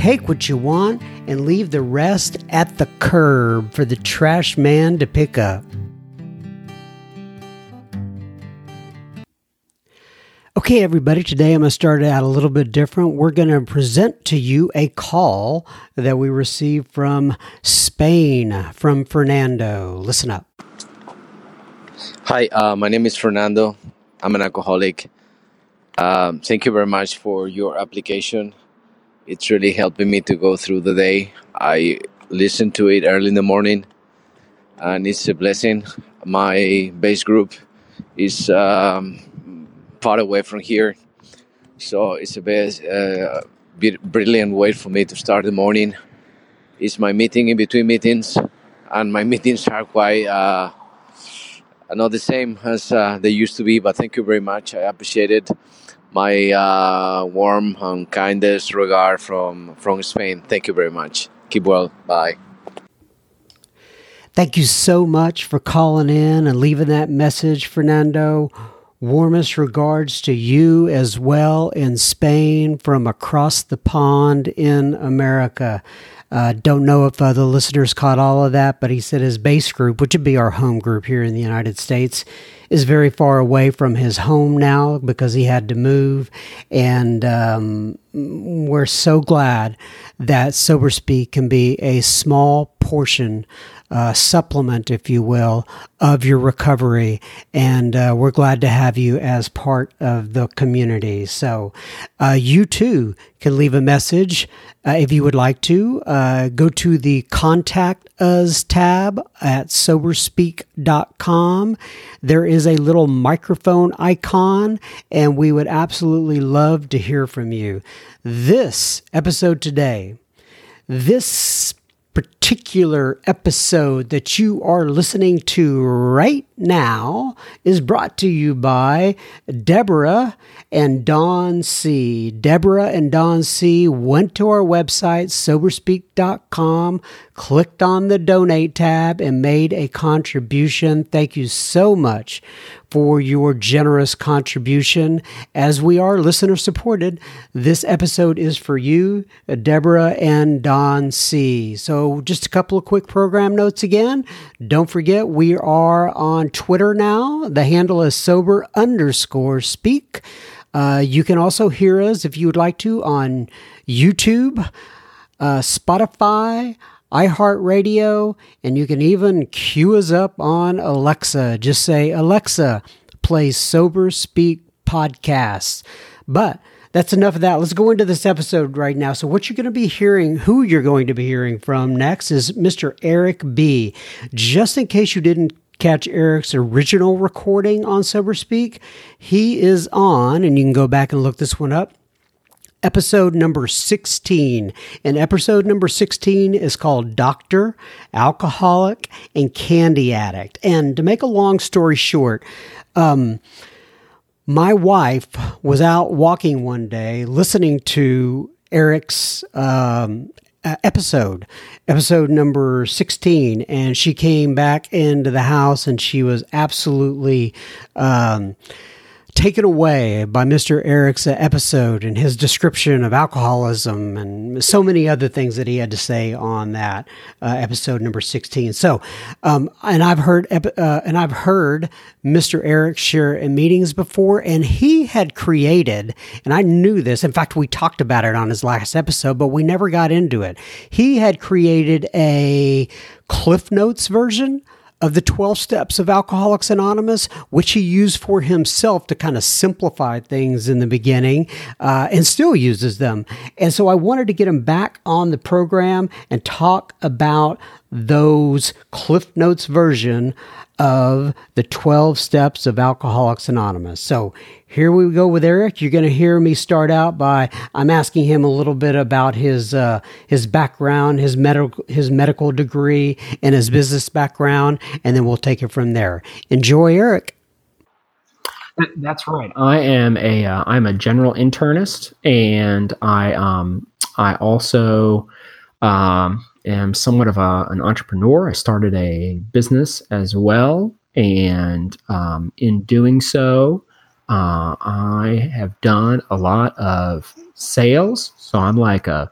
Take what you want and leave the rest at the curb for the trash man to pick up. Okay, everybody, today I'm going to start out a little bit different. We're going to present to you a call that we received from Spain from Fernando. Listen up. Hi, uh, my name is Fernando. I'm an alcoholic. Um, thank you very much for your application it's really helping me to go through the day. I listen to it early in the morning, and it's a blessing. My base group is um, far away from here, so it's a best, uh, brilliant way for me to start the morning. It's my meeting in between meetings, and my meetings are quite uh, not the same as uh, they used to be. But thank you very much. I appreciate it my uh, warm and kindest regard from from Spain. Thank you very much. Keep well. Bye. Thank you so much for calling in and leaving that message, Fernando. Warmest regards to you as well in Spain from across the pond in America. Uh, don't know if uh, the listeners caught all of that, but he said his base group, which would be our home group here in the United States, is very far away from his home now because he had to move. And um, we're so glad that Sober Speak can be a small portion uh, supplement, if you will, of your recovery. And uh, we're glad to have you as part of the community. So uh, you too can leave a message uh, if you would like to. Uh, go to the Contact Us tab at soberspeak.com. There is a little microphone icon, and we would absolutely love to hear from you. This episode today, this particular episode that you are listening to right now is brought to you by Deborah and Don C. Deborah and Don C. went to our website, soberspeak.com, clicked on the donate tab, and made a contribution. Thank you so much for your generous contribution. As we are listener supported, this episode is for you, Deborah and Don C. So, just a couple of quick program notes again. Don't forget, we are on Twitter now. The handle is sober underscore speak. Uh, you can also hear us if you would like to on YouTube, uh, Spotify, iHeartRadio, and you can even cue us up on Alexa. Just say, Alexa, play Sober Speak podcasts. But that's enough of that. Let's go into this episode right now. So, what you're going to be hearing, who you're going to be hearing from next is Mr. Eric B. Just in case you didn't catch Eric's original recording on Sober Speak, he is on, and you can go back and look this one up episode number 16. And episode number 16 is called Doctor, Alcoholic, and Candy Addict. And to make a long story short, um, my wife was out walking one day listening to Eric's um, episode, episode number 16, and she came back into the house and she was absolutely. Um, taken away by Mr. Eric's episode and his description of alcoholism and so many other things that he had to say on that uh, episode number 16. So, um, and I've heard, uh, and I've heard Mr. Eric share in meetings before, and he had created, and I knew this. In fact, we talked about it on his last episode, but we never got into it. He had created a Cliff Notes version of the 12 steps of Alcoholics Anonymous, which he used for himself to kind of simplify things in the beginning uh, and still uses them. And so I wanted to get him back on the program and talk about those Cliff Notes version of the 12 steps of Alcoholics Anonymous. So here we go with Eric. You're going to hear me start out by I'm asking him a little bit about his uh, his background, his medical his medical degree, and his business background, and then we'll take it from there. Enjoy, Eric. That's right. I am a uh, I'm a general internist, and I um I also um am somewhat of a, an entrepreneur. I started a business as well. And um, in doing so, uh, I have done a lot of sales. So I'm like a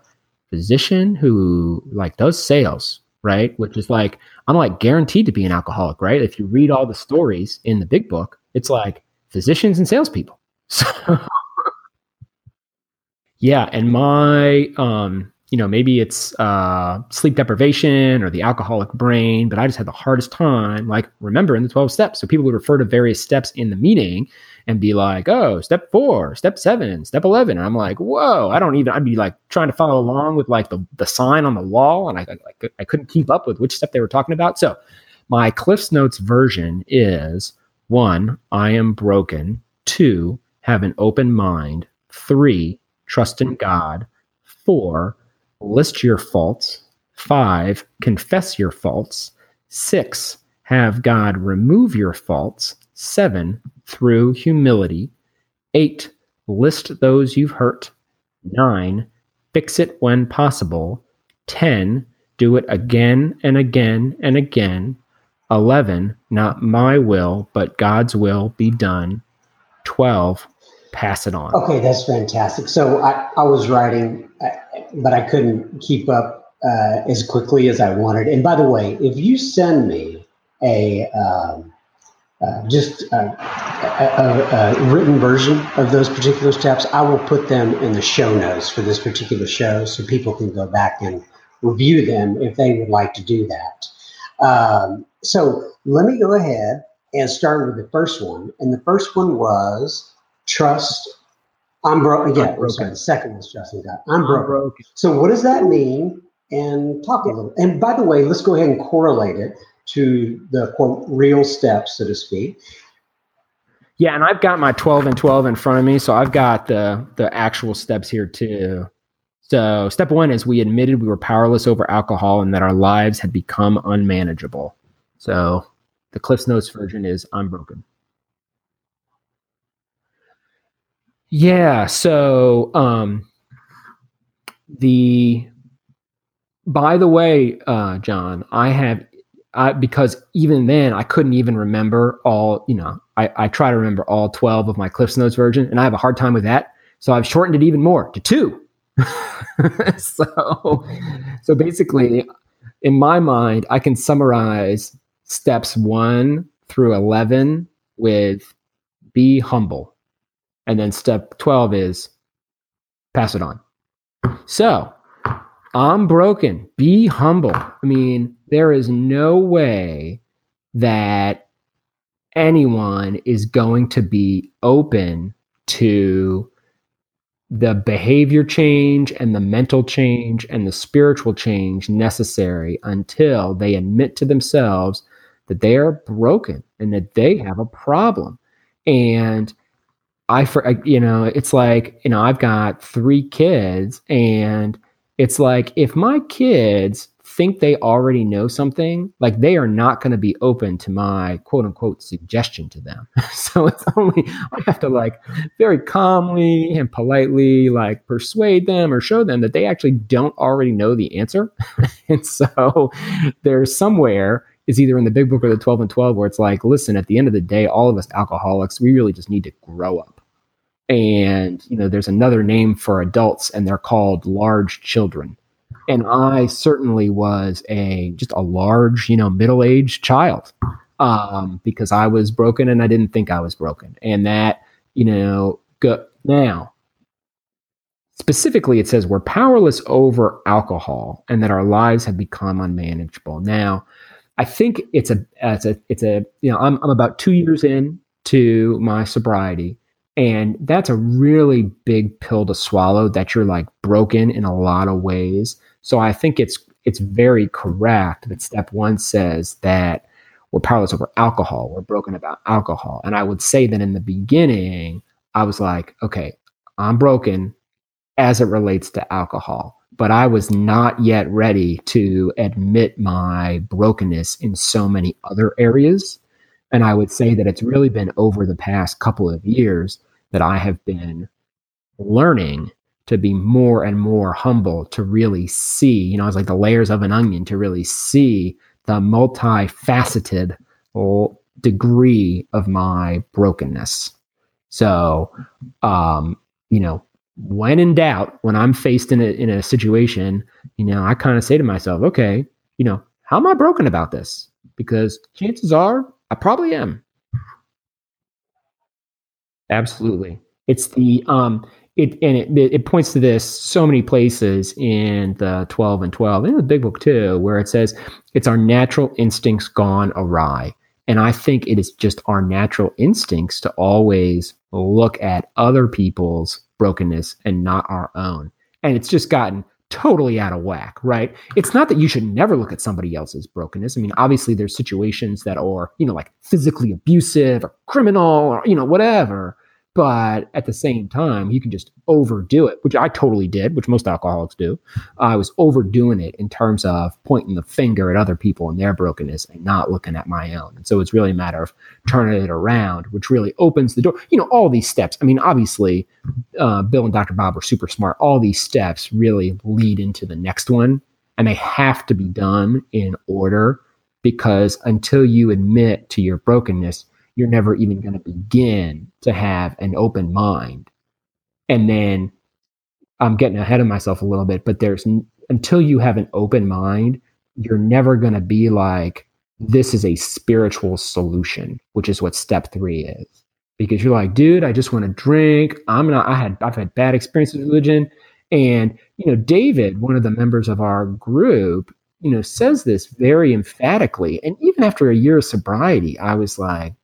physician who like does sales, right? Which is like, I'm like guaranteed to be an alcoholic, right? If you read all the stories in the big book, it's like physicians and salespeople. So yeah. And my, um, you know, maybe it's uh, sleep deprivation or the alcoholic brain, but I just had the hardest time, like remembering the 12 steps. So people would refer to various steps in the meeting and be like, oh, step four, step seven, step 11. And I'm like, whoa, I don't even, I'd be like trying to follow along with like the, the sign on the wall. And I, I, I couldn't keep up with which step they were talking about. So my Cliff's Notes version is one, I am broken. Two, have an open mind. Three, trust in God. Four, list your faults. Five, confess your faults. Six, have God remove your faults. Seven, through humility. Eight, list those you've hurt. Nine, fix it when possible. 10, do it again and again and again. 11, not my will, but God's will be done. 12, pass it on. Okay, that's fantastic. So I, I was writing, uh, but I couldn't keep up uh, as quickly as I wanted. And by the way, if you send me a um, uh, just a, a, a, written version of those particular steps, I will put them in the show notes for this particular show so people can go back and review them if they would like to do that. Um, so let me go ahead and start with the first one. And the first one was trust. I'm broke. Yeah, I'm sorry. The second was trusting God. I'm, I'm broken. So what does that mean? And talk a little. And by the way, let's go ahead and correlate it to the quote real steps, so to speak. Yeah, and I've got my 12 and 12 in front of me, so I've got the the actual steps here too. So, step 1 is we admitted we were powerless over alcohol and that our lives had become unmanageable. So, the Cliff's Notes version is I'm broken. Yeah. So um, the by the way, uh, John, I have I, because even then I couldn't even remember all. You know, I, I try to remember all twelve of my Cliff's Notes version, and I have a hard time with that. So I've shortened it even more to two. so, so basically, in my mind, I can summarize steps one through eleven with be humble and then step 12 is pass it on. So I'm broken. Be humble. I mean, there is no way that anyone is going to be open to the behavior change and the mental change and the spiritual change necessary until they admit to themselves that they are broken and that they have a problem. And I for uh, you know, it's like, you know, I've got three kids and it's like if my kids think they already know something, like they are not going to be open to my quote unquote suggestion to them. so it's only I have to like very calmly and politely like persuade them or show them that they actually don't already know the answer. and so there's somewhere is either in the big book or the 12 and 12 where it's like listen at the end of the day all of us alcoholics we really just need to grow up and you know there's another name for adults and they're called large children. And i certainly was a just a large you know middle-aged child um, because i was broken and i didn't think i was broken. And that you know go, now specifically it says we're powerless over alcohol and that our lives have become unmanageable. Now i think it's a it's a it's a you know i'm, I'm about two years in to my sobriety and that's a really big pill to swallow that you're like broken in a lot of ways. So I think it's it's very correct that step one says that we're powerless over alcohol. We're broken about alcohol. And I would say that in the beginning, I was like, okay, I'm broken as it relates to alcohol. But I was not yet ready to admit my brokenness in so many other areas. And I would say that it's really been over the past couple of years that I have been learning to be more and more humble to really see, you know, it's like the layers of an onion to really see the multifaceted degree of my brokenness. So, um, you know, when in doubt, when I'm faced in a, in a situation, you know, I kind of say to myself, okay, you know, how am I broken about this? Because chances are I probably am. Absolutely. It's the um it and it it points to this so many places in the 12 and 12 in the big book too where it says it's our natural instincts gone awry. And I think it is just our natural instincts to always look at other people's brokenness and not our own. And it's just gotten totally out of whack, right? It's not that you should never look at somebody else's brokenness. I mean, obviously there's situations that are, you know, like physically abusive or criminal or, you know, whatever but at the same time you can just overdo it which i totally did which most alcoholics do. I was overdoing it in terms of pointing the finger at other people and their brokenness and not looking at my own. And so it's really a matter of turning it around which really opens the door. You know all these steps i mean obviously uh, bill and dr bob were super smart. All these steps really lead into the next one and they have to be done in order because until you admit to your brokenness you're never even going to begin to have an open mind. And then I'm getting ahead of myself a little bit, but there's until you have an open mind, you're never going to be like, this is a spiritual solution, which is what step three is. Because you're like, dude, I just want to drink. I'm not, I had, I've had bad experiences with religion. And, you know, David, one of the members of our group, you know, says this very emphatically. And even after a year of sobriety, I was like,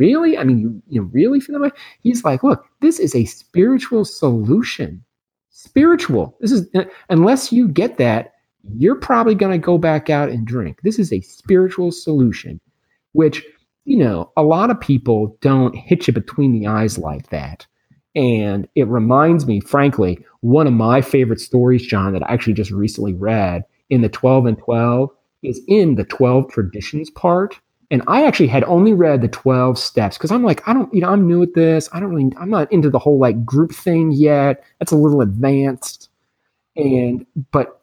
really? I mean, you, you really feel that way? He's like, look, this is a spiritual solution. Spiritual. This is, uh, unless you get that, you're probably going to go back out and drink. This is a spiritual solution, which, you know, a lot of people don't hit you between the eyes like that. And it reminds me, frankly, one of my favorite stories, John, that I actually just recently read in the 12 and 12 is in the 12 traditions part and I actually had only read the 12 steps because I'm like, I don't, you know, I'm new at this. I don't really, I'm not into the whole like group thing yet. That's a little advanced. And, but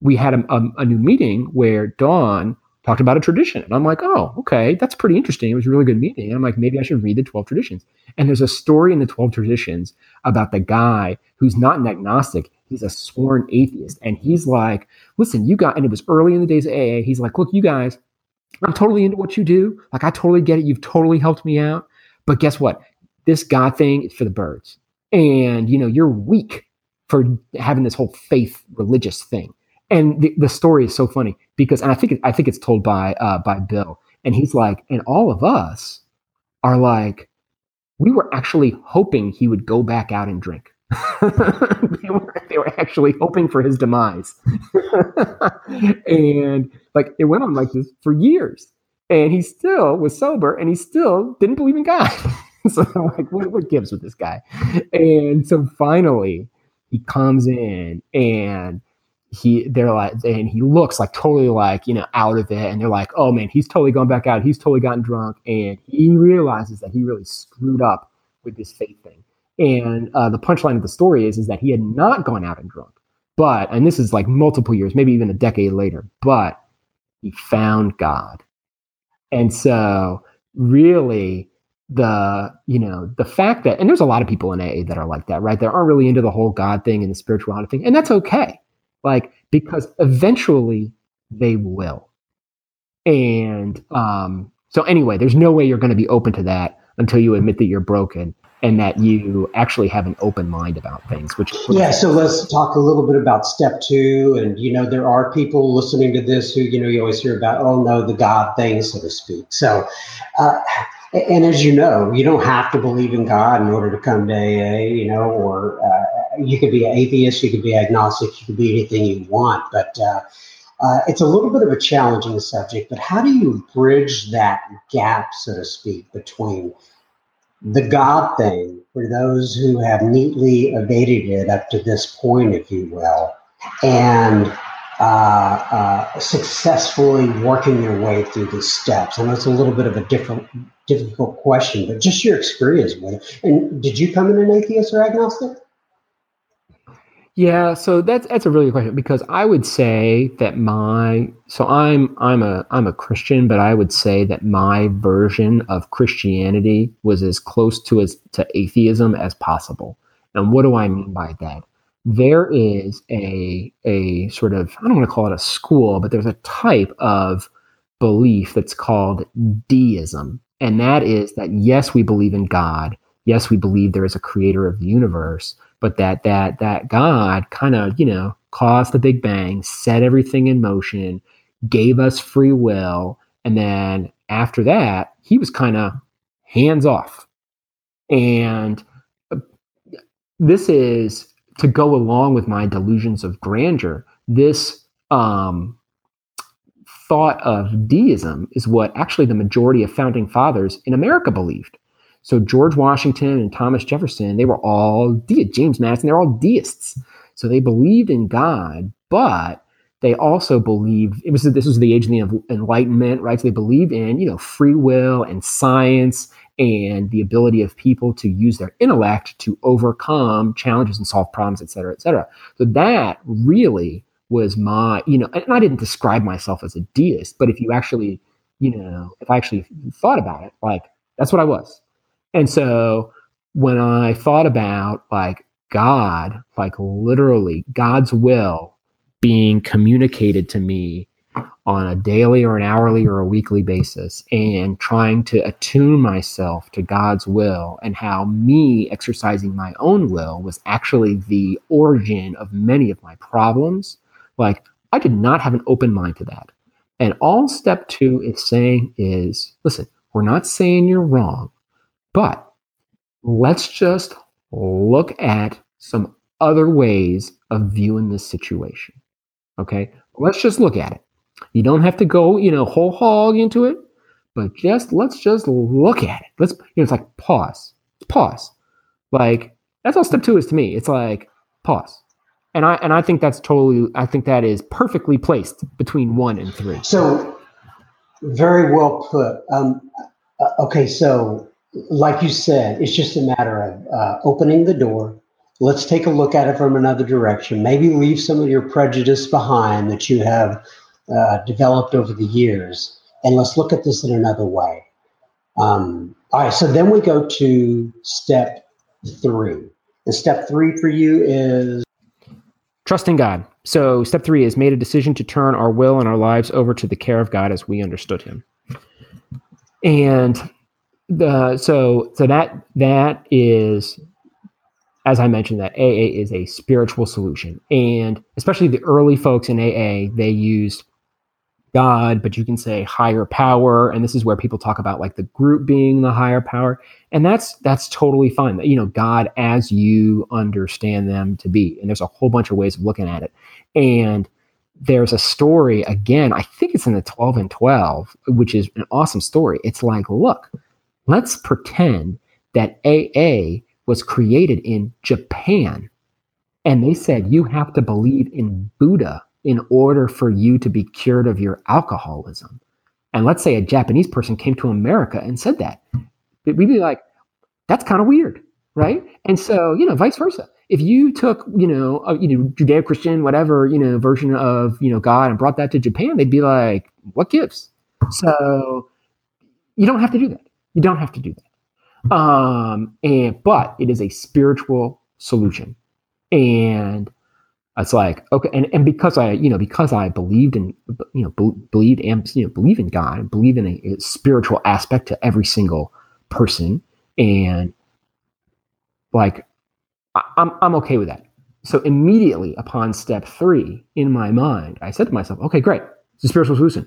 we had a, a, a new meeting where Dawn talked about a tradition. And I'm like, oh, okay, that's pretty interesting. It was a really good meeting. And I'm like, maybe I should read the 12 traditions. And there's a story in the 12 traditions about the guy who's not an agnostic. He's a sworn atheist. And he's like, listen, you got, and it was early in the days of AA. He's like, look, you guys, I'm totally into what you do. Like, I totally get it. You've totally helped me out. But guess what? This God thing is for the birds. And, you know, you're weak for having this whole faith religious thing. And the, the story is so funny because, and I think, I think it's told by, uh, by Bill. And he's like, and all of us are like, we were actually hoping he would go back out and drink. they, were, they were actually hoping for his demise. and like it went on like this for years. And he still was sober and he still didn't believe in God. so I'm like, what, what gives with this guy? And so finally he comes in and he they're like and he looks like totally like you know out of it and they're like oh man he's totally gone back out he's totally gotten drunk and he realizes that he really screwed up with this faith thing and uh, the punchline of the story is, is that he had not gone out and drunk, but, and this is like multiple years, maybe even a decade later, but he found God And so, really, the you know the fact that and there's a lot of people in AA that are like that, right? That aren't really into the whole God thing and the spirituality thing, and that's okay. Like because eventually they will. And um, so anyway, there's no way you're going to be open to that until you admit that you're broken and that you actually have an open mind about things which yeah so let's talk a little bit about step two. And you know there are people listening to this who you know you always hear about oh no the god thing so to speak. So uh, and as you know you don't have to believe in god in order to come to aa you know or uh, you could be an atheist you could be agnostic you could be anything you want. But uh, uh, it's a little bit of a challenging subject, but how do you bridge that gap, so to speak, between the God thing for those who have neatly evaded it up to this point, if you will, and uh, uh, successfully working their way through the steps? I know it's a little bit of a different, difficult question, but just your experience with it. And did you come in an atheist or agnostic? Yeah, so that's that's a really good question because I would say that my so I'm I'm a I'm a Christian, but I would say that my version of Christianity was as close to as to atheism as possible. And what do I mean by that? There is a a sort of I don't want to call it a school, but there's a type of belief that's called deism. And that is that yes, we believe in God. Yes, we believe there is a creator of the universe but that that that God kind of you know caused the Big Bang, set everything in motion, gave us free will, and then after that he was kind of hands off. And uh, this is to go along with my delusions of grandeur. This um, thought of deism is what actually the majority of founding fathers in America believed. So George Washington and Thomas Jefferson, they were all de- James Madison, they're all deists. So they believed in God, but they also believed it was this was the age of the Enlightenment, right? So they believed in you know free will and science and the ability of people to use their intellect to overcome challenges and solve problems, et cetera, et cetera. So that really was my you know, and I didn't describe myself as a deist, but if you actually you know, if I actually thought about it, like that's what I was. And so when I thought about like God, like literally God's will being communicated to me on a daily or an hourly or a weekly basis and trying to attune myself to God's will and how me exercising my own will was actually the origin of many of my problems. Like I did not have an open mind to that. And all step two is saying is listen, we're not saying you're wrong. But let's just look at some other ways of viewing this situation. Okay, let's just look at it. You don't have to go, you know, whole hog into it, but just let's just look at it. Let's, you know, it's like pause, pause. Like that's all step two is to me. It's like pause, and I and I think that's totally. I think that is perfectly placed between one and three. So very well put. Um, uh, okay, so like you said, it's just a matter of uh, opening the door. Let's take a look at it from another direction. Maybe leave some of your prejudice behind that you have uh, developed over the years, and let's look at this in another way. Um, all right, so then we go to step three. And step three for you is trusting God. So step three is made a decision to turn our will and our lives over to the care of God as we understood Him. And the so so that that is as I mentioned that AA is a spiritual solution. And especially the early folks in AA they used God but you can say higher power. And this is where people talk about like the group being the higher power. And that's that's totally fine. You know God as you understand them to be. And there's a whole bunch of ways of looking at it. And there's a story again I think it's in the 12 and 12 which is an awesome story. It's like look Let's pretend that AA was created in Japan and they said you have to believe in Buddha in order for you to be cured of your alcoholism. And let's say a Japanese person came to America and said that. We'd be like, that's kind of weird, right? And so, you know, vice versa. If you took, you know, a, you know, Judeo-Christian, whatever, you know, version of, you know, God and brought that to Japan, they'd be like, what gives? So You don't have to do that. You don't have to do that. Um, and but it is a spiritual solution. And it's like okay and, and because i you know because i believed in you know be, believed and you know believe in god believe in a, a, spiritual aspect to every single person. And like I, i'm i'm okay with that. So immediately upon step three in my mind i said to myself okay great. It's a spiritual solution.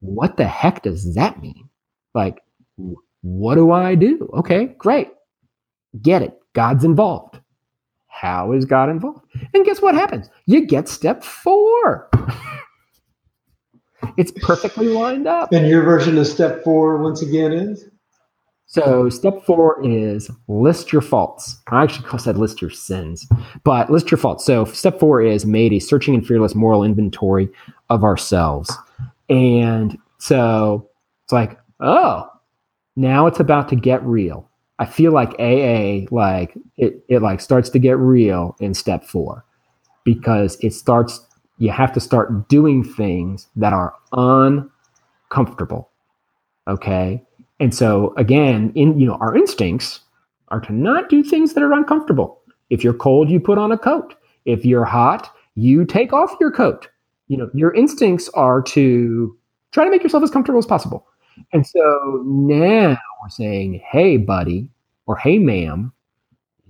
What the heck does that mean? Like what do i do okay great get it god's involved how is God involved? And guess what happens? You get step four. it's perfectly lined up. And your version of step four, once again, is? So step four is list your faults. I actually said list your sins, but list your faults. So step four is made a searching and fearless moral inventory of ourselves. And so it's like, oh, now it's about to get real. I feel like AA like it it like starts to get real in step 4 because it starts you have to start doing things that are uncomfortable. Okay? And so again, in you know, our instincts are to not do things that are uncomfortable. If you're cold, you put on a coat. If you're hot, you take off your coat. You know, your instincts are to try to make yourself as comfortable as possible. And so now we're saying, hey, buddy, or hey, ma'am,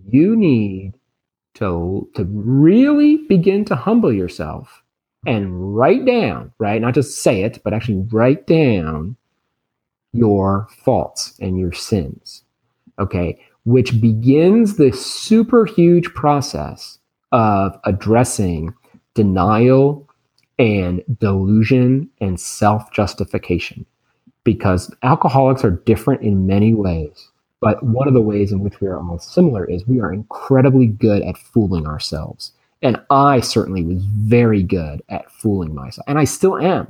you need to, to really begin to humble yourself and write down, right? Not just say it, but actually write down your faults and your sins. Okay. Which begins the super huge process of addressing denial and delusion and self justification because alcoholics are different in many ways. But one of the ways in which we are almost similar is we are incredibly good at fooling ourselves. And I certainly was very good at fooling myself, and I still am.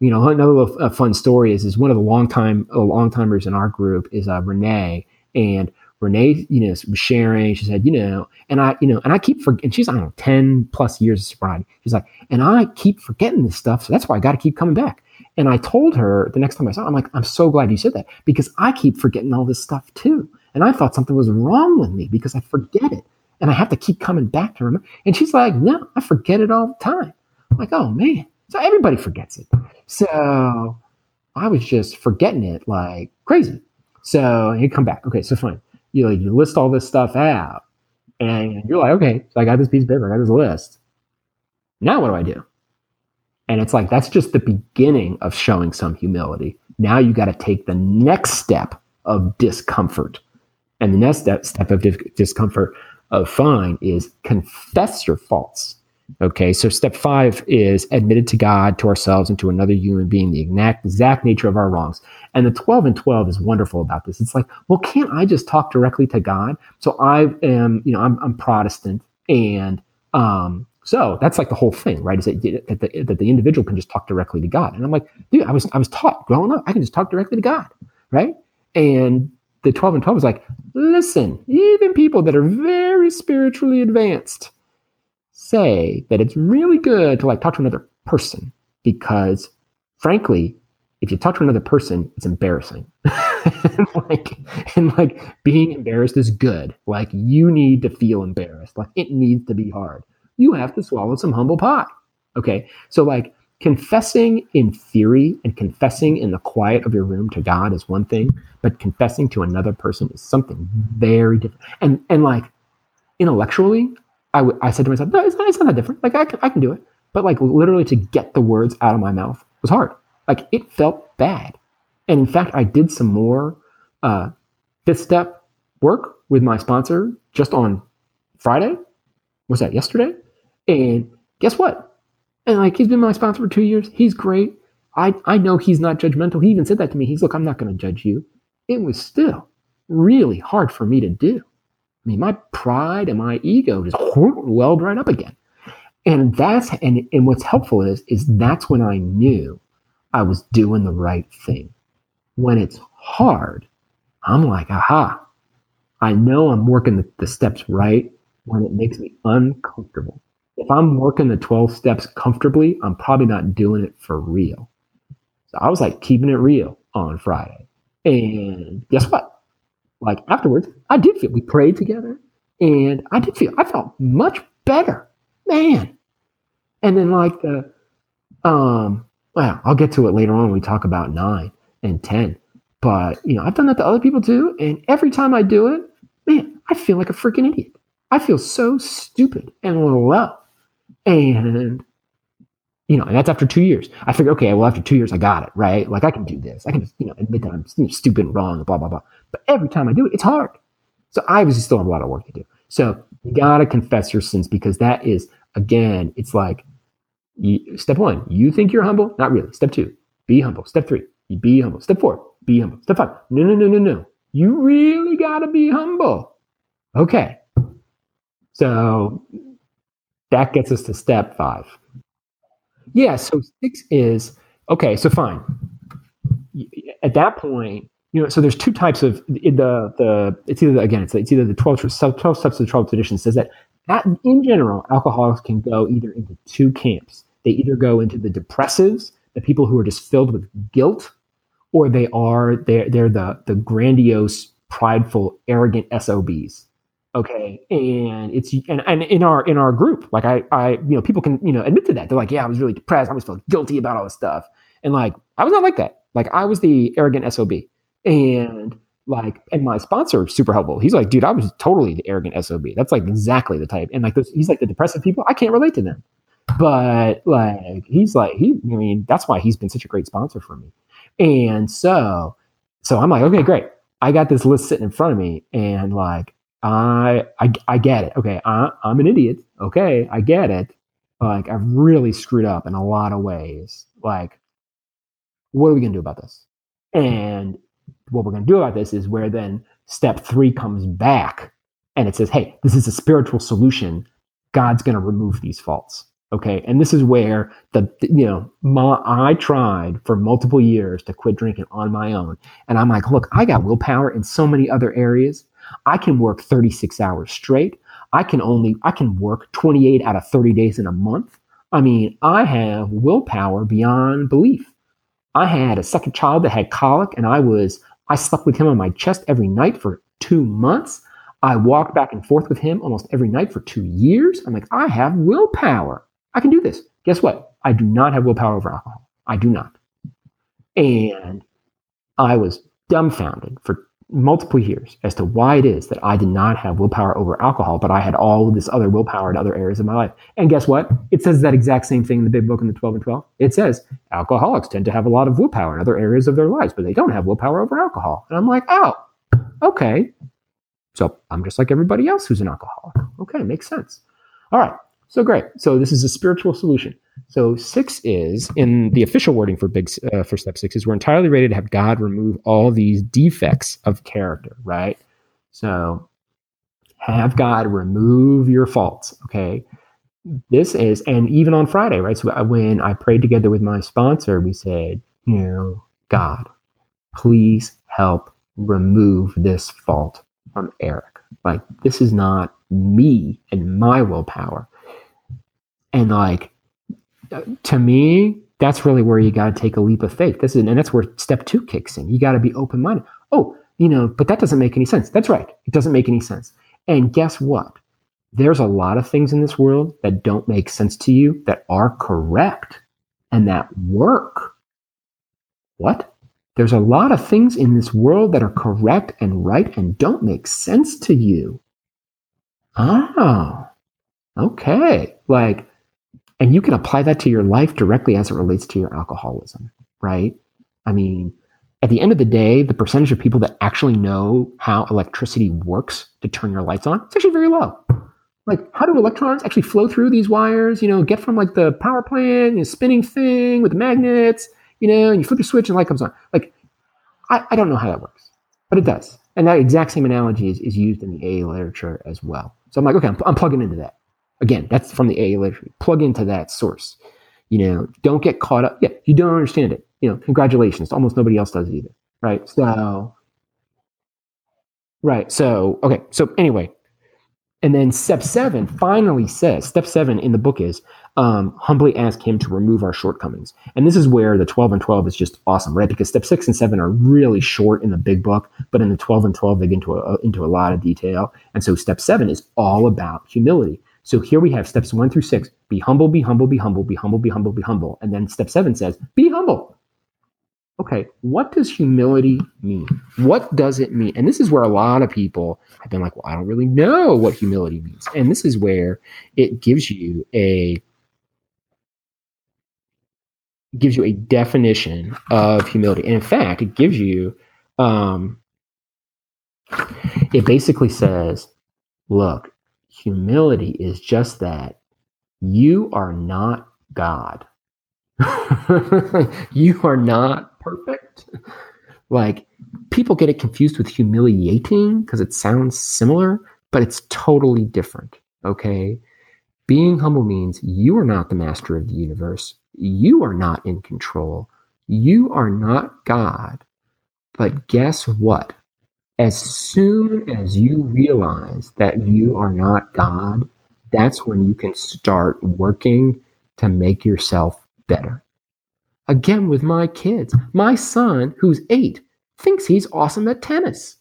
You know, another little, fun story is is one of the long time uh, long timers in our group is uh, Renee, and Renee, you know, was sharing. She said, you know, and I, you know, and I keep forgetting. She's I don't know, ten plus years of sobriety. She's like, and I keep forgetting this stuff, so that's why I got to keep coming back. And I told her the next time I saw her, I'm like, I'm so glad you said that because I keep forgetting all this stuff too. And I thought something was wrong with me because I forget it. And I have to keep coming back to remember. And she's like, no, I forget it all the time. I'm like, oh man. So everybody forgets it. So I was just forgetting it like crazy. So you come back. Okay, so fine. You like you list all this stuff out. And you're like, okay, so I got this piece of paper, I got this list. Now what do I do? And it's like, that's just the beginning of showing some humility. Now you got to take the next step of discomfort. And the next step, step of discomfort of fine is confess your faults. Okay, so step five is admitted to God, to ourselves, and to another human being the exact, exact nature of our wrongs. And the 12 and 12 is wonderful about this. It's like, well, can't I just talk directly to God? So I am, you know, I'm, I'm Protestant and um, so that's like the whole thing, right? Is that, that, the, that the individual can just talk directly to God. And I'm like, dude, I was, I was taught growing up, I can just talk directly to God, right? And the 12 and 12 is like, listen, even people that are very spiritually advanced say that it's really good to like talk to another person because frankly, if you talk to another person, it's embarrassing. and like and like being embarrassed is good. Like you need to feel embarrassed. Like it needs to be hard you have to swallow some humble pie. Okay. So, like, confessing in theory and confessing in the quiet of your room to God is one thing, but confessing to another person is something very different. And, and like, intellectually, I, w- I said to myself, no, it's not, it's not that different. Like, I can, I can do it. But, like, literally to get the words out of my mouth was hard. Like, it felt bad. And in fact, I did some more uh, fifth step work with my sponsor just on Friday. Was that yesterday? And guess what? And like he's been my sponsor for two years. He's great. I, I know he's not judgmental. He even said that to me. He's look, I'm not going to judge you. It was still really hard for me to do. I mean, my pride and my ego just welled right up again. And that's and, and what's helpful is is that's when I knew I was doing the right thing. When it's hard, I'm like, aha, I know I'm working the, the steps right when it makes me uncomfortable if I'm working the 12 steps comfortably, I'm probably not doing it for real. So I was like keeping it real on Friday. And guess what? Like afterwards, I did feel we prayed together and I did feel I felt much better. Man. And then like the um well, I'll get to it later on when we talk about nine and ten. But you know, I've done that to other people too, and every time I do it, man, I feel like a freaking idiot. I feel so stupid and low. And you know, and that's after two years. I figure, okay, well, after two years, I got it, right? Like I can do this. I can just, you know, admit that I'm stupid and wrong, blah, blah, blah. But every time I do it, it's hard. So I obviously still have a lot of work to do. So you gotta confess your sins because that is, again, it's like you, step one, you think you're humble? Not really. Step two, be humble. Step three, you be humble. Step four, be humble. Step five, no, no, no, no, no. You really gotta be humble. Okay. So that gets us to step five. Yeah. So six is okay. So fine. At that point, you know, so there's two types of the the it's either again it's, it's either the 12, 12 steps of the 12 tradition says that that in general alcoholics can go either into two camps. They either go into the depressives, the people who are just filled with guilt, or they are they're they're the the grandiose, prideful, arrogant SOBs okay and it's and, and in our in our group like i i you know people can you know admit to that. They're like yeah i was really depressed. I was feeling guilty about all this stuff. And like i was not like that. Like i was the arrogant sob and like and my sponsor super helpful. He's like dude i was totally the arrogant sob that's like exactly the type. And like those, he's like the depressive people. I can't relate to them. But like he's like he i mean that's why he's been such a great sponsor for me. And so so i'm like okay great. I got this list sitting in front of me. And like I, I, I get it. Okay, I, I'm an idiot. Okay, I get it. Like I've really screwed up in a lot of ways. Like, what are we gonna do about this? And what we're gonna do about this is where then step three comes back, and it says, "Hey, this is a spiritual solution. God's gonna remove these faults." Okay, and this is where the you know my, I tried for multiple years to quit drinking on my own, and I'm like, look, I got willpower in so many other areas I can work 36 hours straight. I can only I can work 28 out of 30 days in a month. I mean, I have willpower beyond belief. I had a second child that had colic and I was I slept with him on my chest every night for 2 months. I walked back and forth with him almost every night for 2 years. I'm like, I have willpower. I can do this. Guess what? I do not have willpower over alcohol. I do not. And I was dumbfounded for multiple years as to why it is that I did not have willpower over alcohol, but I had all this other willpower in other areas of my life. And guess what? It says that exact same thing in the big book in the 12 and 12. It says alcoholics tend to have a lot of willpower in other areas of their lives, but they don't have willpower over alcohol. And I'm like, oh, okay. So I'm just like everybody else who's an alcoholic. Okay, makes sense. All right. So great. So this is a spiritual solution. So six is in the official wording for big uh, for step six is we're entirely ready to have God remove all these defects of character, right? So have God remove your faults. Okay. This is, and even on Friday, right? So when I prayed together with my sponsor, we said, you know, God, please help remove this fault from Eric. Like, this is not me and my willpower. And like, to me, that's really where you got to take a leap of faith. This is, and that's where step two kicks in. You got to be open minded. Oh, you know, but that doesn't make any sense. That's right. It doesn't make any sense. And guess what? There's a lot of things in this world that don't make sense to you that are correct and that work. What? There's a lot of things in this world that are correct and right and don't make sense to you. Oh, okay. Like, and you can apply that to your life directly as it relates to your alcoholism, right? I mean, at the end of the day, the percentage of people that actually know how electricity works to turn your lights on, it's actually very low. Like, how do electrons actually flow through these wires? You know, get from like the power plant, you know, spinning thing with the magnets, you know, and you flip the switch and light comes on. Like, I, I don't know how that works, but it does. And that exact same analogy is, is used in the AA literature as well. So I'm like, okay, I'm, I'm plugging into that. Again, that's from the AA literature. Plug into that source. You know, don't get caught up. Yeah, you don't understand it. You know, congratulations. Almost nobody else does either. Right. So, right. So, okay. So, anyway, and then step seven finally says, step seven in the book is um, humbly ask Him to remove our shortcomings. And this is where the 12 and 12 is just awesome, right? Because step six and seven are really short in the big book, but in the 12 and 12, they get into a, into a lot of detail. And so step seven is all about humility. So here we have steps one through six be humble, be humble, be humble, be humble, be humble, be humble. And then step seven says, be humble. Okay, what does humility mean? What does it mean? And this is where a lot of people have been like, well, I don't really know what humility means. And this is where it gives you a gives you a definition of humility. And in fact, it gives you um, it basically says, look, humility is just that you are not God. you are not perfect. Like people get it confused with humiliating because it sounds similar, but it's totally different. Okay. Being humble means you are not the master of the universe. You are not in control. You are not God. But guess what? As soon as you realize that you are not God, that's when you can start working to make yourself better. Again, with my kids, my son, who's eight, thinks he's awesome at tennis.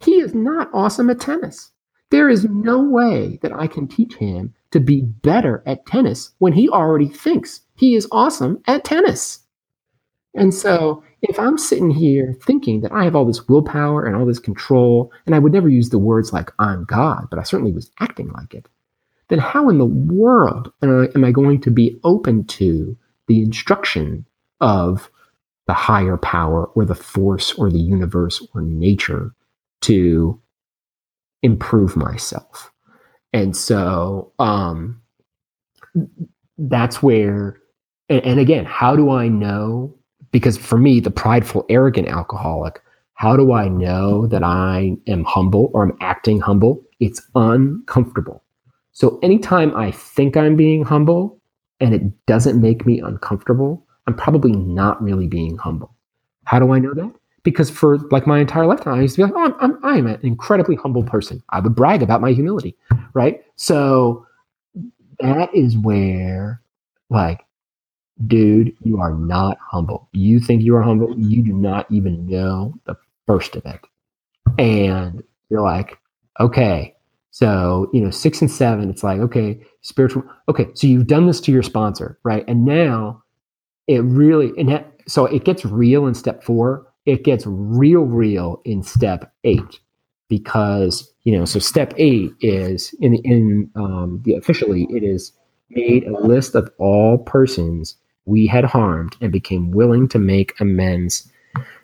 He is not awesome at tennis. There is no way that I can teach him to be better at tennis when he already thinks he is awesome at tennis. And so if I'm sitting here thinking that I have all this willpower and all this control, and I would never use the words like I'm God, but I certainly was acting like it, then how in the world am I, am I going to be open to the instruction of the higher power or the force or the universe or nature to improve myself? And so um, that's where, and, and again, how do I know because for me, the prideful, arrogant alcoholic, how do I know that I am humble or I'm acting humble? It's uncomfortable. So anytime I think I'm being humble and it doesn't make me uncomfortable, I'm probably not really being humble. How do I know that? Because for like my entire lifetime, I used to be like, oh, I'm, I'm, I'm an incredibly humble person. I would brag about my humility, right? So that is where like dude, you are not humble. You think you are humble. You do not even know the first of it. And you're like, okay. So, you know, six and seven, it's like, okay, spiritual. Okay. So you've done this to your sponsor, right? And now it really, and so it gets real in step four. It gets real, real in step eight because, you know, so step eight is in, in um, the officially, it is made a list of all persons we had harmed and became willing to make amends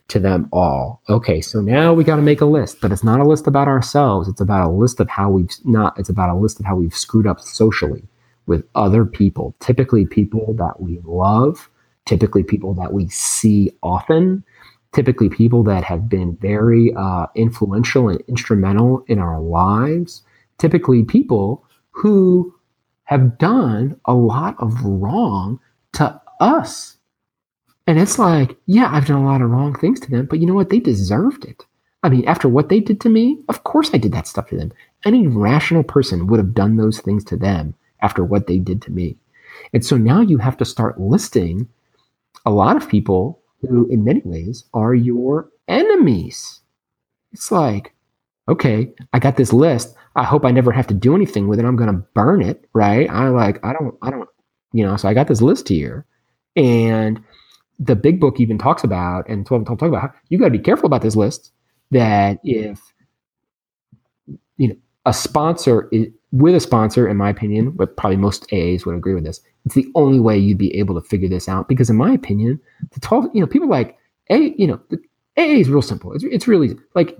to them all. Okay, so now we got to make a list, but it's not a list about ourselves. It's about a list of how we've not, it's about a list of how we've screwed up socially with other people, typically people that we love, typically people that we see often, typically people that have been very uh, influential and instrumental in our lives, typically people who have done a lot of wrong to us. And it's like, yeah, I've done a lot of wrong things to them, but you know what? They deserved it. I mean, after what they did to me, of course I did that stuff to them. Any rational person would have done those things to them after what they did to me. And so now you have to start listing a lot of people who, in many ways, are your enemies. It's like, okay, I got this list. I hope I never have to do anything with it. I'm going to burn it, right? I like, I don't, I don't, you know, so I got this list here. And the big book even talks about, and 12 talk about how you got to be careful about this list. That if you know a sponsor is, with a sponsor, in my opinion, but probably most AAs would agree with this. It's the only way you'd be able to figure this out because, in my opinion, the 12, you know, people like A, you know, the AA is real simple. It's, it's really like,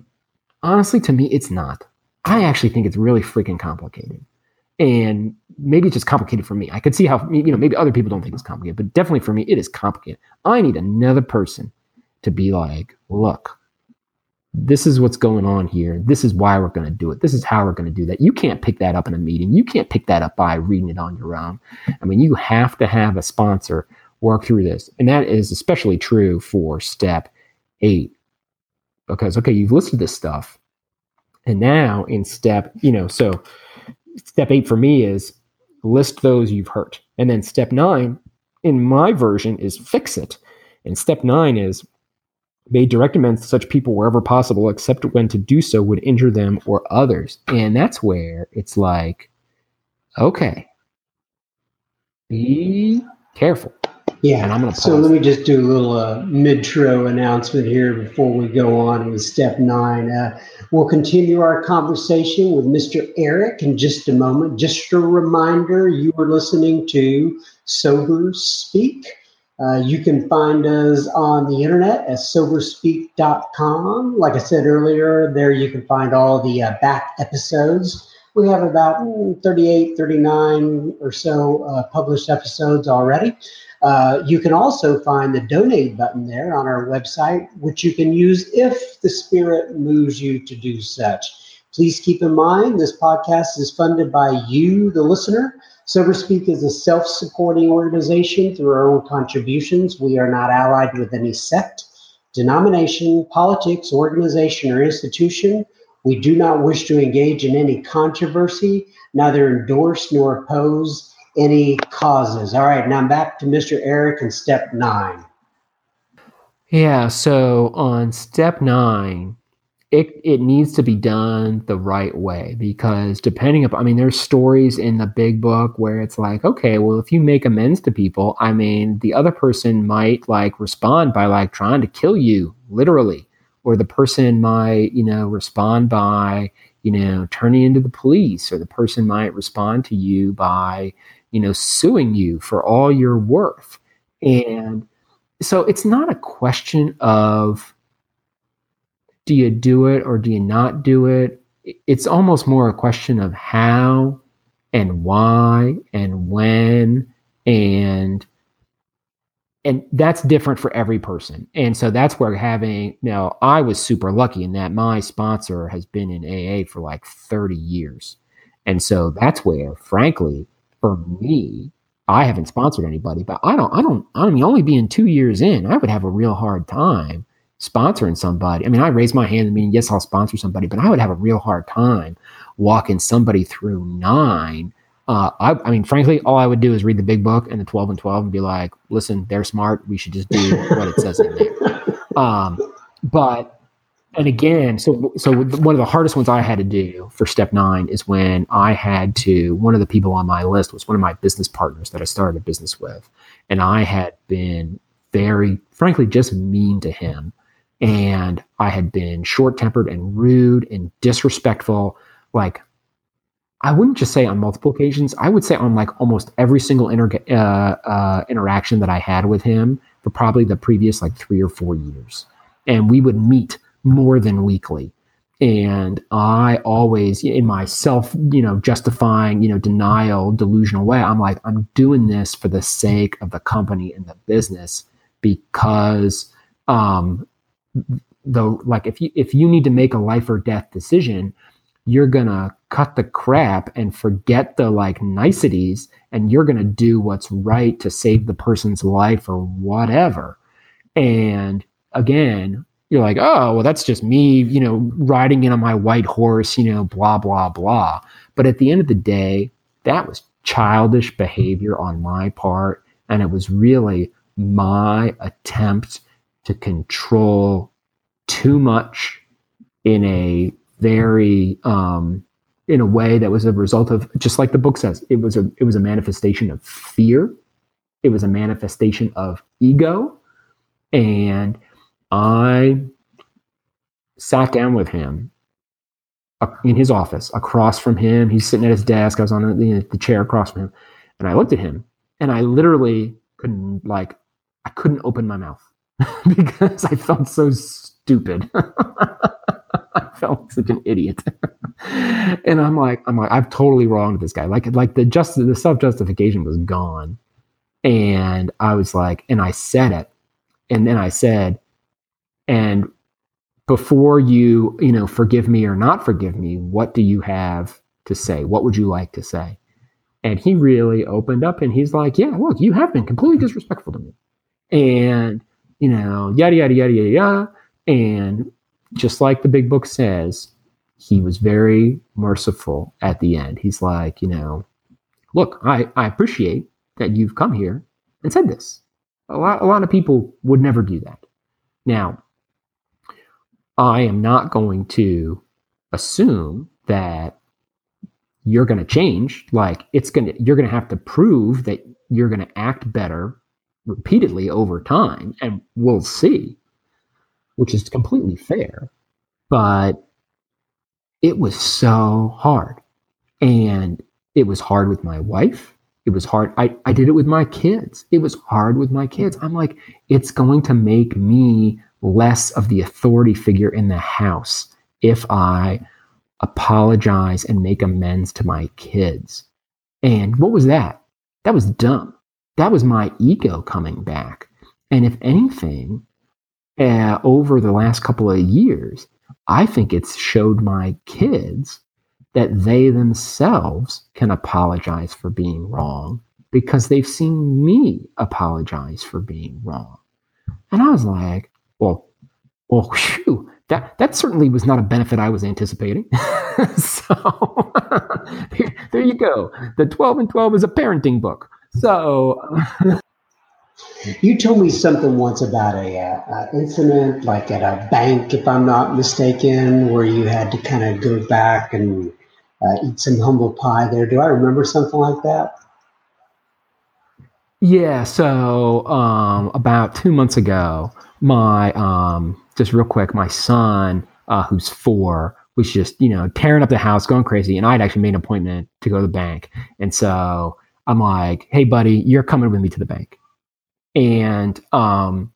honestly, to me, it's not. I actually think it's really freaking complicated and maybe it's just complicated for me. I could see how you know maybe other people don't think it's complicated, but definitely for me it is complicated. I need another person to be like, look, this is what's going on here. This is why we're going to do it. This is how we're going to do that. You can't pick that up in a meeting. You can't pick that up by reading it on your own. I mean, you have to have a sponsor work through this, and that is especially true for step eight because okay, you've listed this stuff, and now in step, you know, so step eight for me is list those you've hurt. And then step nine, in my version, is fix it. And step nine is made direct amends to such people wherever possible, except when to do so would injure them or others. And that's where it's like, okay, be careful. Yeah. And I'm gonna so let me just do a little uh, mid-tro announcement here before we go on with step nine. Uh, we'll continue our conversation with Mr. Eric in just a moment. Just a reminder, you are listening to Sober Speak. Uh, you can find us on the internet at soberspeak.com. Like I said earlier, there you can find all the uh, back episodes. We have about mm, 38, 39 or so uh, published episodes already. Uh, you can also find the donate button there on our website, which you can use if the Spirit moves you to do such. Please keep in mind this podcast is funded by you, the listener. SoberSpeak is a self supporting organization through our own contributions. We are not allied with any sect, denomination, politics, organization, or institution. We do not wish to engage in any controversy, neither endorse nor oppose any causes. All right, now I'm back to Mr. Eric and step nine. Yeah, so on step nine, it it needs to be done the right way because depending upon I mean, there's stories in the big book where it's like, okay, well, if you make amends to people, I mean, the other person might like respond by like trying to kill you, literally. Or the person might, you know, respond by, you know, turning into the police, or the person might respond to you by, you know, suing you for all your worth. And so it's not a question of do you do it or do you not do it? It's almost more a question of how and why and when and and that's different for every person. And so that's where having now I was super lucky in that my sponsor has been in AA for like 30 years. And so that's where frankly for me I haven't sponsored anybody, but I don't I don't I mean only being 2 years in, I would have a real hard time sponsoring somebody. I mean, I raise my hand and mean, yes, I'll sponsor somebody, but I would have a real hard time walking somebody through nine. Uh, I, I, mean, frankly, all I would do is read the big book and the 12 and 12 and be like, listen, they're smart. We should just do what it says in there. Um, but, and again, so, so one of the hardest ones I had to do for step nine is when I had to, one of the people on my list was one of my business partners that I started a business with. And I had been very, frankly, just mean to him and I had been short tempered and rude and disrespectful. Like, I wouldn't just say on multiple occasions, I would say on like almost every single inter- uh, uh, interaction that I had with him for probably the previous like three or four years. And we would meet more than weekly. And I always, in my self, you know, justifying, you know, denial, delusional way, I'm like, I'm doing this for the sake of the company and the business because um, the like if you if you need to make a life or death decision you're gonna cut the crap and forget the like niceties and you're gonna do what's right to save the person's life or whatever and again you're like oh well that's just me you know riding in on my white horse you know blah blah blah. But at the end of the day that was childish behavior on my part and it was really my attempt to control too much in a very um, in a way that was a result of just like the book says it was a it was a manifestation of fear. It was a manifestation of ego. And i sat down with him uh, in his office across from him he's sitting at his desk i was on the, the chair across from him and i looked at him and i literally couldn't like i couldn't open my mouth because I felt so stupid. I felt like such an idiot. and I'm like, I'm like, I've totally wronged this guy. Like, like the just the self justification was gone. And I was like, and I said it. And then I said, and before you, you know, forgive me or not forgive me, what do you have to say? What would you like to say? And he really opened up and he's like, yeah, look, you have been completely disrespectful to me. And you know, yada, yada, yada, yada, yada. And just like the big book says, he was very merciful at the end. He's like, you know, look, I, I appreciate that you've come here and said this. A lot, a lot of people would never do that. Now, I am not going to assume that you're going to change. Like it's going to, you're going to have to prove that you're going to act better repeatedly over time, and we'll see, which is completely fair. But it was so hard. And it was hard with my wife. It was hard. I, I did it with my kids. It was hard with my kids. I'm like, it's going to make me less of the authority figure in the house if I apologize and make amends to my kids. And what was that? That was dumb. That was my ego coming back. And if anything, uh, over the last couple of years, I think it's showed my kids that they themselves can apologize for being wrong because they've seen me apologize for being wrong. And I was like, well, well, whew, that, that certainly was not a benefit I was anticipating. so there you go. The 12 and 12 is a parenting book. So You told me something once about a, uh, incident, like at a bank, if I'm not mistaken, where you had to kind of go back and uh, eat some humble pie there. Do I remember something like that? Yeah. So um, about two months ago, my um, just real quick, my son, uh, who's four, was just you know tearing up the house, going crazy, and I'd actually made an appointment to go to the bank, and so I'm like, "Hey, buddy, you're coming with me to the bank." And um,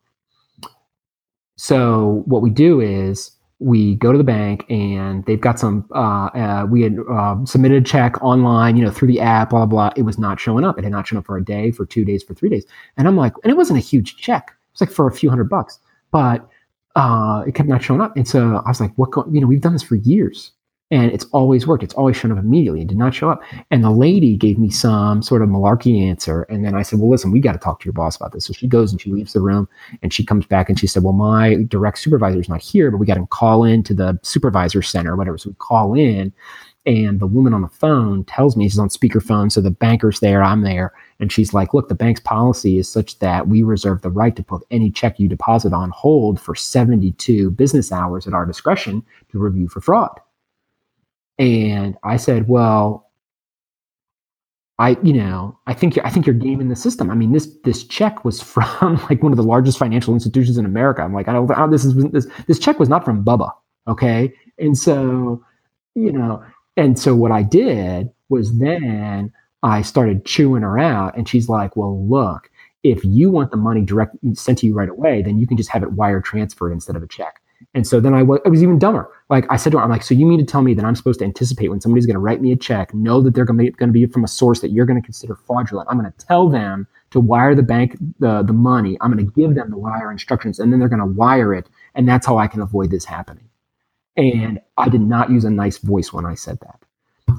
so what we do is we go to the bank and they've got some uh, uh, we had uh, submitted a check online you know through the app blah, blah blah. It was not showing up. It had not shown up for a day for two days for three days. And i'm like and it wasn't a huge check. It was like for a few hundred bucks but uh, it kept not showing up. And so i was like what go-? you know we've done this for years and it's always worked. It's always shown up immediately and did not show up. And the lady gave me some sort of malarkey answer. And then I said, Well, listen, we got to talk to your boss about this. So she goes and she leaves the room and she comes back and she said, Well, my direct supervisor is not here, but we got to call in to the supervisor center whatever. So we call in and the woman on the phone tells me she's on speakerphone. So the banker's there, I'm there. And she's like, Look, the bank's policy is such that we reserve the right to put any check you deposit on hold for 72 business hours at our discretion to review for fraud. And I said, well, I, you know, I think you're, I think you're gaming the system. I mean, this this check was from like one of the largest financial institutions in America. I'm like, I don't, I don't this is this this check was not from Bubba, okay? And so, you know, and so what I did was then I started chewing her out, and she's like, well, look, if you want the money direct sent to you right away, then you can just have it wire transferred instead of a check. And so then I was, I was even dumber. Like I said to her, I'm like, so you mean to tell me that I'm supposed to anticipate when somebody's going to write me a check, know that they're going to be, from a source that you're going to consider fraudulent. I'm going to tell them to wire the bank the, the money. I'm going to give them the wire instructions and then they're going to wire it. And that's how I can avoid this happening. And I did not use a nice voice when I said that.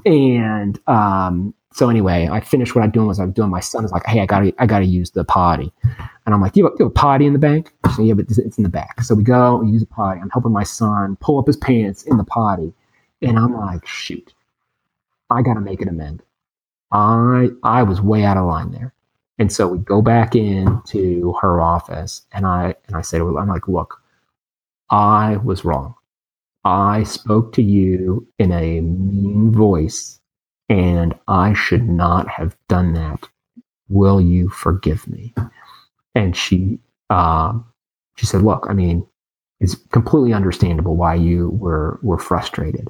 And um, so anyway, I finished what I'm doing was I was doing. My son is like, "Hey, I gotta, I gotta use the potty," and I'm like, "You have, you have a potty in the bank?" So yeah, but it's in the back. So we go, we use a potty. I'm helping my son pull up his pants in the potty, and I'm like, "Shoot, I gotta make an amend." I I was way out of line there, and so we go back into her office, and I and I say, "I'm like, look, I was wrong. I spoke to you in a mean voice." And I should not have done that. Will you forgive me? And she, uh, she said, "Look, I mean, it's completely understandable why you were were frustrated."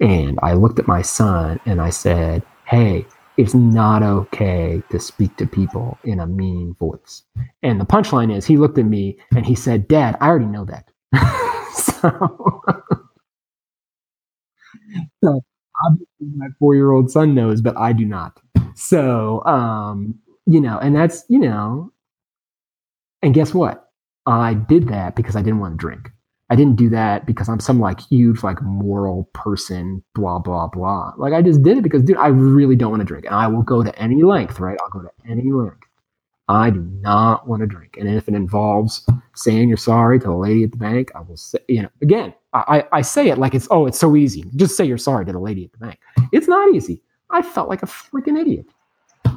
And I looked at my son and I said, "Hey, it's not okay to speak to people in a mean voice." And the punchline is, he looked at me and he said, "Dad, I already know that." so, so obviously my four year old son knows, but I do not. So, um, you know, and that's, you know, and guess what? I did that because I didn't want to drink. I didn't do that because I'm some like huge, like moral person, blah, blah, blah. Like I just did it because, dude, I really don't want to drink. And I will go to any length, right? I'll go to any length. I do not want to drink. And if it involves saying you're sorry to the lady at the bank, I will say, you know, again, I, I say it like it's, oh, it's so easy. Just say you're sorry to the lady at the bank. It's not easy. I felt like a freaking idiot.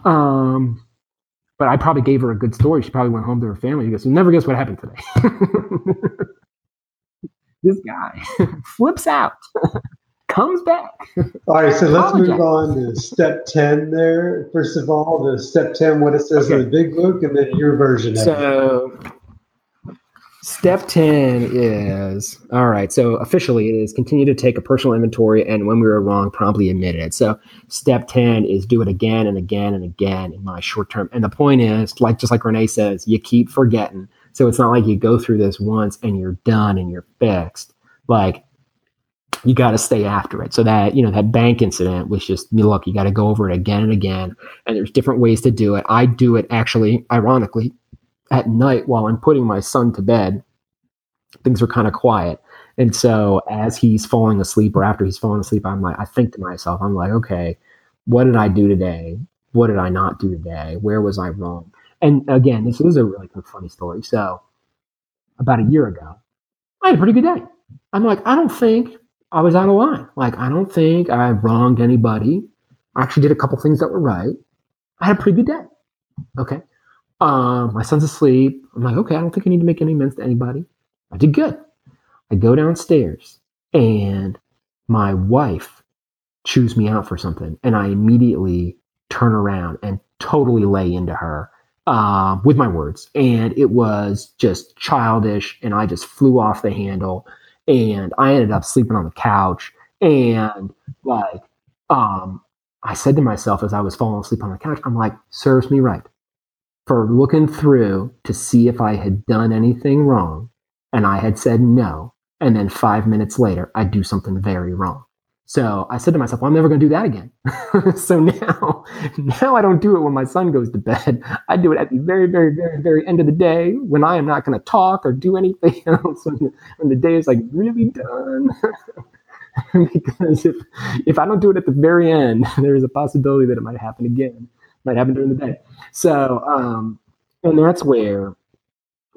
Um, but I probably gave her a good story. She probably went home to her family. She goes, "You'll never guess what happened today." this guy flips out, comes back. All right, so let's move on to step 10 there. First of all, the step 10, what it says in the big book, and then your version of it. So, step 10 is all right. So, officially, it is continue to take a personal inventory and when we were wrong, promptly admit it. So, step 10 is do it again and again and again in my short term. And the point is, like, just like Renee says, you keep forgetting. So, it's not like you go through this once and you're done and you're fixed. Like, you got to stay after it. So that, you know, that bank incident was just, you look, you got to go over it again and again. And there's different ways to do it. I do it actually, ironically, at night while I'm putting my son to bed. Things are kind of quiet. And so as he's falling asleep or after he's falling asleep, I'm like, I think to myself, I'm like, okay, what did I do today? What did I not do today? Where was I wrong? And again, this is a really funny story. So about a year ago, I had a pretty good day. I'm like, I don't think I was out of line. Like, I don't think I wronged anybody. I actually did a couple things that were right. I had a pretty good day. Okay. Um, my son's asleep. I'm like, okay, I don't think I need to make any amends to anybody. I did good. I go downstairs and my wife chews me out for something. And I immediately turn around and totally lay into her um, with my words. And it was just childish. And I just flew off the handle. And I ended up sleeping on the couch. And like, um, I said to myself as I was falling asleep on the couch, I'm like, serves me right for looking through to see if I had done anything wrong. And I had said no. And then five minutes later, I do something very wrong. So I said to myself, well, I'm never going to do that again. so now, now I don't do it when my son goes to bed. I do it at the very, very, very, very end of the day when I am not going to talk or do anything else. When the, when the day is like really done. because if, if I don't do it at the very end, there is a possibility that it might happen again. Might happen during the day. So, um, and that's where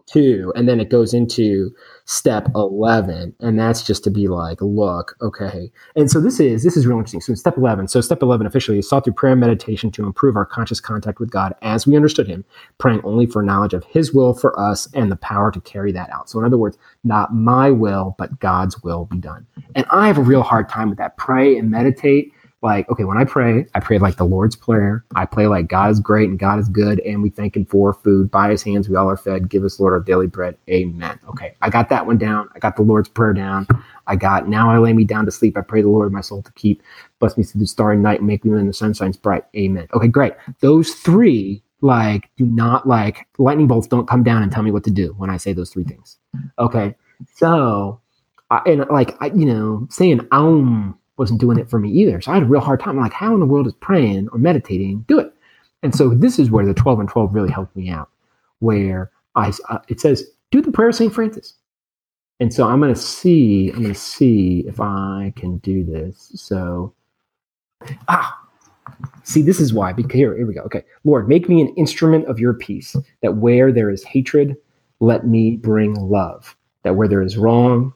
two, and then it goes into step 11 and that's just to be like look okay. And so this is this is real interesting. So step 11 so step 11 officially is sought through prayer and meditation to improve our conscious contact with god as we understood him praying only for knowledge of his will for us and the power to carry that out. So in other words not my will but god's will be done. And i have a real hard time with that. Pray and meditate like okay when i pray i pray like the lord's prayer. I pray like god is great and god is good and we thank him for food. By his hands we all are fed. Give us lord our daily bread. Amen. Okay i got that one down. I got the lord's prayer down. I got now i lay me down to sleep. I pray the lord my soul to keep. Bless me through the starry night and make me when the sun shines bright. Amen. Okay great. Those three like do not like lightning bolts don't come down and tell me what to do when i say those three things. Okay so I, and like I, you know saying um wasn't doing it for me either. So I had a real hard time. I'm like, how in the world is praying or meditating do it? And so this is where the 12 and 12 really helped me out, where I uh, it says do the prayer of Saint Francis. And so I'm going to see I'm going to see if I can do this. So ah see this is why because here here we go. Okay. Lord, make me an instrument of your peace that where there is hatred, let me bring love. That where there is wrong,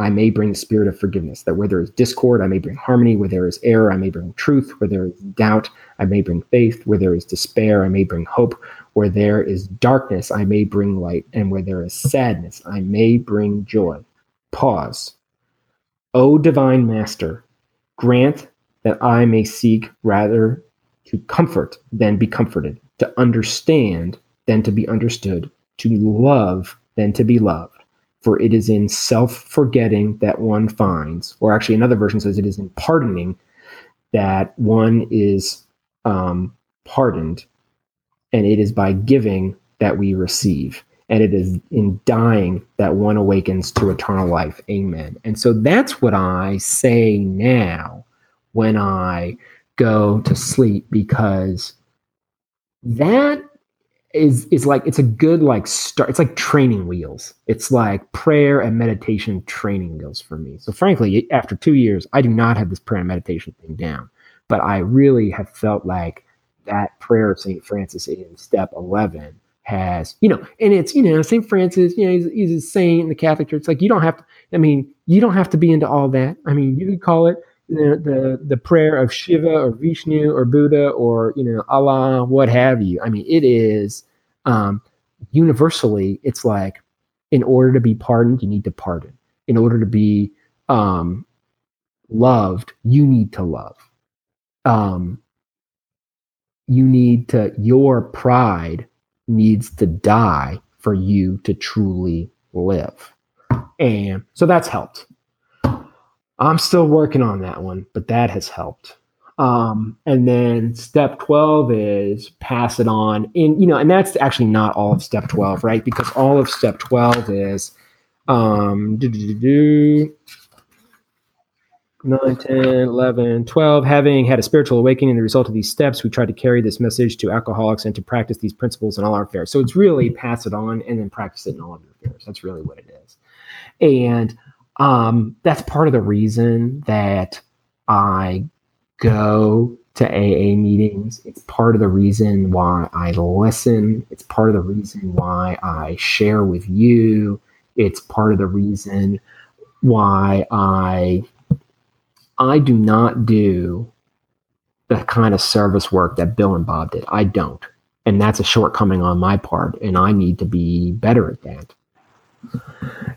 I may bring the spirit of forgiveness. That where there is discord, I may bring harmony. Where there is error, I may bring truth. Where there is doubt, I may bring faith. Where there is despair, I may bring hope. Where there is darkness, I may bring light. And where there is sadness, I may bring joy. Pause. O divine master, grant that I may seek rather to comfort than be comforted, to understand than to be understood, to love than to be loved for it is in self forgetting that one finds, or actually, another version says it is in pardoning that one is um, pardoned, and it is by giving that we receive, and it is in dying that one awakens to eternal life. Amen. And so that's what I say now when I go to sleep because that is is like it's a good like start it's like training wheels. It's like prayer and meditation training wheels for me. So frankly after two years i do not have this prayer and meditation thing down. But i really have felt like that prayer of st francis in step 11 has you know and it's you know st francis you know he's, he's a saint in the catholic church. It's like you don't have to i mean you don't have to be into all that. I mean you could call it the, the the prayer of Shiva or Vishnu or Buddha or you know Allah, what have you. I mean, it is um, universally. It's like, in order to be pardoned, you need to pardon. In order to be um, loved, you need to love. Um, you need to. Your pride needs to die for you to truly live, and so that's helped I'm still working on that one, but that has helped. Um, and then step 12 is pass it on And, you know, and that's actually not all of step 12, right? Because all of step 12 is um, 9, 10, 11, 12. Having had a spiritual awakening, the result of these steps, we try to carry this message to alcoholics and to practice these principles in all our affairs. So it's really pass it on and then practice it in all of your affairs. That's really what it is. And um, that's part of the reason that I go to AA meetings. It's part of the reason why I listen. It's part of the reason why I share with you. It's part of the reason why I I do not do the kind of service work that Bill and Bob did. I don't. And that's a shortcoming on my part and I need to be better at that.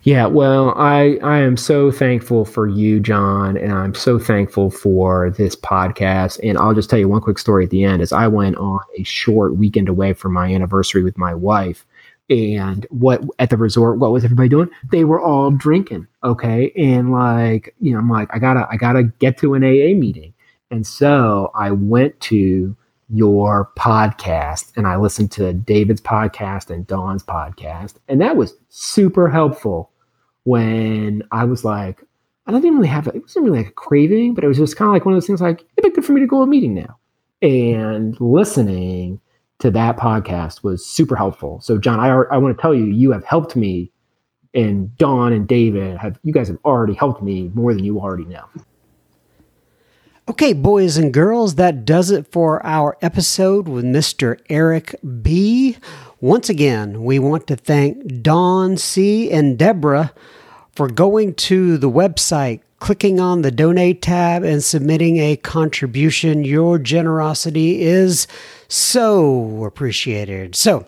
Yeah, well, I I am so thankful for you, John, and I'm so thankful for this podcast. And I'll just tell you one quick story at the end. As I went on a short weekend away from my anniversary with my wife, and what at the resort, what was everybody doing? They were all drinking. Okay, and like you know, I'm like, I gotta I gotta get to an AA meeting, and so I went to your podcast and I listened to David's podcast and Dawn's podcast. And that was super helpful when I was like, I even really have, it wasn't really like a craving, but it was just kind of like one of those things like, it'd be good for me to go to a meeting now. And listening to that podcast was super helpful. So, John, I, I want to tell you, you have helped me, and Dawn and David have, you guys have already helped me more than you already know. Okay, boys and girls, that does it for our episode with Mr. Eric B. Once again, we want to thank Don C. and Deborah for going to the website, clicking on the donate tab, and submitting a contribution. Your generosity is so appreciated. So,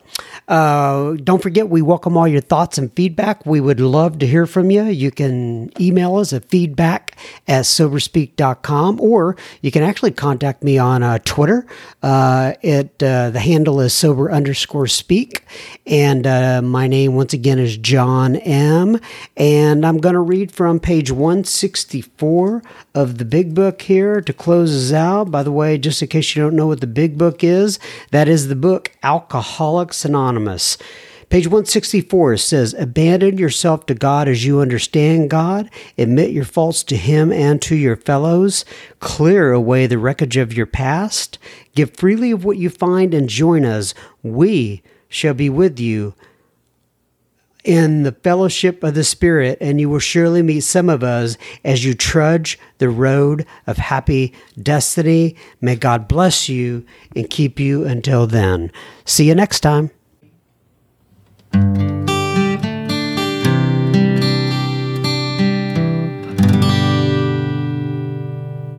uh, don't forget, we welcome all your thoughts and feedback. We would love to hear from you. You can email us at feedback at soberspeak.com or you can actually contact me on uh, Twitter. Uh, it, uh, the handle is sober underscore speak. And uh, my name, once again, is John M. And I'm going to read from page 164 of the big book here to close us out. By the way, just in case you don't know what the big book is, that is the book Alcoholics Anonymous. Page 164 says, Abandon yourself to God as you understand God. Admit your faults to Him and to your fellows. Clear away the wreckage of your past. Give freely of what you find and join us. We shall be with you in the fellowship of the Spirit, and you will surely meet some of us as you trudge the road of happy destiny. May God bless you and keep you until then. See you next time.